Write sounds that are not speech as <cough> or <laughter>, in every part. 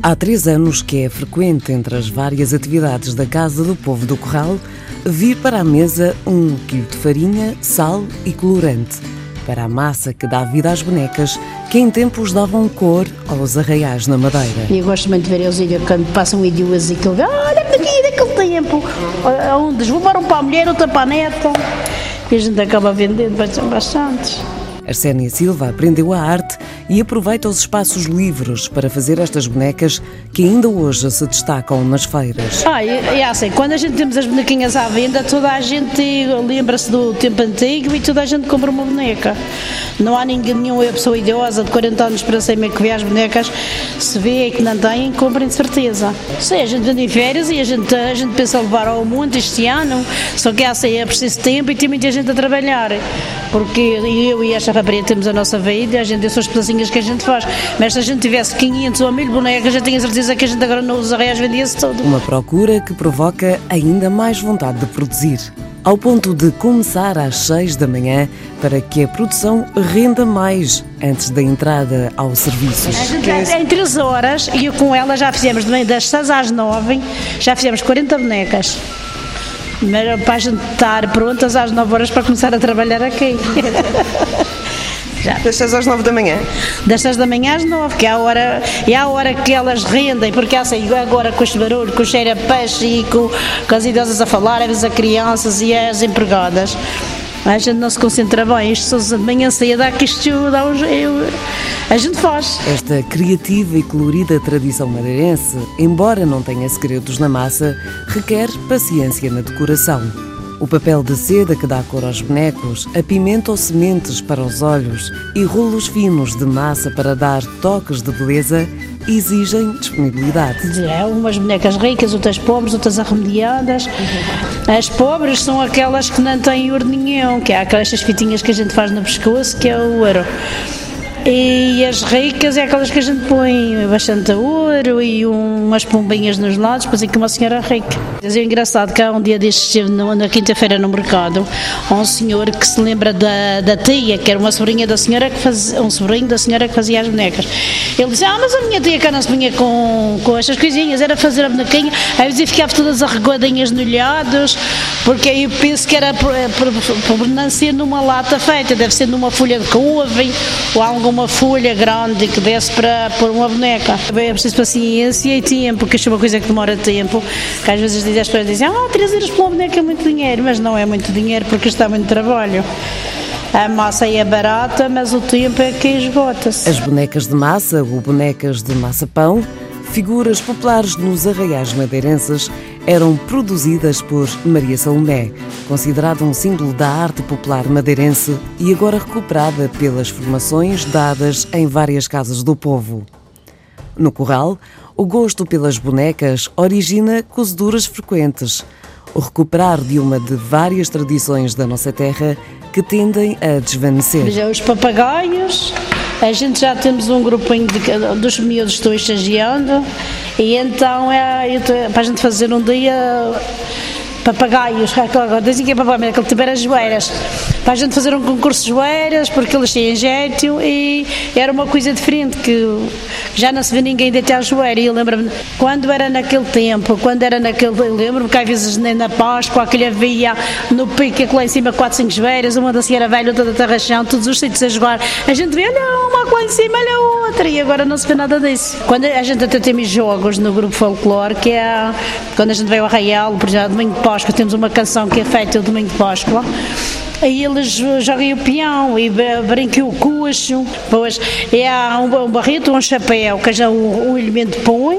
Há três anos que é frequente entre as várias atividades da Casa do Povo do Corral vir para a mesa um quilo de farinha, sal e colorante para a massa que dá vida às bonecas que em tempos davam cor aos arraiais na madeira. E eu gosto muito de ver eles quando passam idiomas e que olha daqui daquele tempo, onde vou para a mulher, outra para a neta, e a gente acaba vendendo bastante. Arsénia Silva aprendeu a arte e aproveita os espaços livres para fazer estas bonecas que ainda hoje se destacam nas feiras. Ah, é, assim, quando a gente temos as bonequinhas à venda, toda a gente lembra-se do tempo antigo e toda a gente compra uma boneca. Não há ninguém, nenhuma pessoa idosa de 40 anos para cima que vê as bonecas, se vê que não têm, comprem de certeza. Sim, a gente vende em férias e a gente, a gente pensa levar ao mundo este ano, só que essa é preciso tempo e tem muita gente a trabalhar. Porque eu e esta rapariga temos a nossa vida, a gente são as pedacinhas que a gente faz. Mas se a gente tivesse 500 ou 1000 bonecas, já tenho a certeza que a gente agora nos arreias vendia-se todo. Uma procura que provoca ainda mais vontade de produzir ao ponto de começar às 6 da manhã para que a produção renda mais antes da entrada ao serviço. Em 3 horas, e com ela já fizemos das 6 às 9, já fizemos 40 bonecas. Mas para a gente estar prontas às 9 horas para começar a trabalhar aqui. <laughs> Já. Das 6 às 9 da manhã? Das 6 da manhã às 9, que é a hora, é a hora que elas rendem, porque assim, agora com este barulho, com o cheiro a peixe e com, com as idosas a falar, às vezes a crianças e as empregadas. A gente não se concentra bem, isto são de manhã cedo, que isto dá um, eu, a gente faz. Esta criativa e colorida tradição madeirense, embora não tenha segredos na massa, requer paciência na decoração. O papel de seda que dá cor aos bonecos, a pimenta ou sementes para os olhos e rolos finos de massa para dar toques de beleza exigem disponibilidade. É, umas bonecas ricas, outras pobres, outras arremediadas. As pobres são aquelas que não têm ouro nenhum, que é aquelas fitinhas que a gente faz no pescoço, que é o ouro. E as ricas é aquelas que a gente põe bastante ouro e umas pombinhas nos lados, depois aqui uma senhora rica. É engraçado que há um dia destes estive na quinta-feira no mercado, um senhor que se lembra da, da tia, que era uma sobrinha da senhora que fazia, um sobrinho da senhora que fazia as bonecas. Ele disse, ah, mas a minha tia cá não se punha com, com estas coisinhas, era fazer a bonequinha, aí vezes ficava todas arreguadinhas no olhados, porque aí penso que era ser numa lata feita, deve ser numa folha de couve ou alguma uma folha grande que desse para pôr uma boneca. É preciso paciência e tempo, porque isto é uma coisa que demora tempo, que às vezes as pessoas dizem, ah, 3 euros por uma boneca é muito dinheiro, mas não é muito dinheiro porque está muito trabalho. A massa é barata, mas o tempo é que esgota-se. As bonecas de massa ou bonecas de massa-pão figuras populares nos arraiais madeirenses eram produzidas por Maria Salomé, considerada um símbolo da arte popular madeirense e agora recuperada pelas formações dadas em várias casas do povo. No Corral, o gosto pelas bonecas origina cozeduras frequentes, o recuperar de uma de várias tradições da nossa terra que tendem a desvanecer. Os papagaios, a gente já temos um grupinho de, dos miúdos estão estagiando e então é, para a gente fazer um dia papagaios, agora dizem que é papagaio, aquele tipo era joeiras, para a gente fazer um concurso de joeiras, porque eles têm jeito e era uma coisa diferente, que já não se vê ninguém deitar a joelha. E eu lembro-me, quando era naquele tempo, quando era naquele, eu lembro-me que às vezes nem na Páscoa, aquele havia no pique, lá em cima, quatro, cinco joelhas, uma da senhora velha, outra da terrachão, todos os sítios a jogar, a gente vê, olha uma lá em cima, olha outra, e agora não se vê nada disso. Quando a gente até tem jogos no grupo folclore, que é quando a gente veio ao Arraial, por exemplo, domingo de Páscoa, temos uma canção que é feita o domingo de Páscoa, aí eles jogam o peão e brinquem o coxo, depois é um, um barreto, um chapéu, que já um, um elemento põe,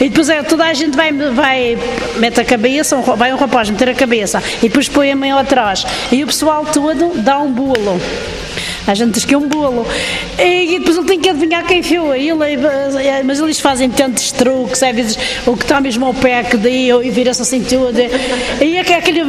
e depois é, toda a gente vai, vai mete a cabeça, um, vai um rapaz meter a cabeça, e depois põe a mão atrás, e o pessoal todo dá um bolo. A gente diz que é um bolo. E, depois ele tem que adivinhar quem foi. Ele, é, mas eles fazem tantos truques, às vezes o que está mesmo ao pé que deu e vira-se assim tudo. E é que aquele,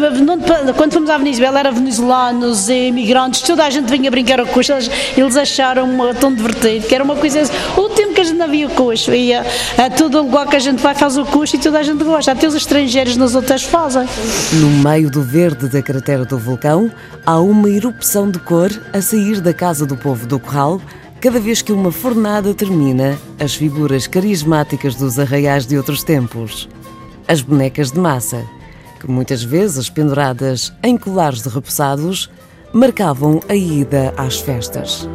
quando fomos à Venezuela, era venezuelanos e imigrantes, toda a gente vinha brincar coxo, eles, eles acharam tão divertido, que era uma coisa. O tempo a gente não via o curso. E a, a todo que a gente vai faz o curso e toda a gente gosta. Até os estrangeiros nas outras fazem. No meio do verde da cratera do vulcão, há uma erupção de cor a sair da casa do povo do Corral. Cada vez que uma fornada termina, as figuras carismáticas dos arraiais de outros tempos. As bonecas de massa, que muitas vezes penduradas em colares de repousados, marcavam a ida às festas.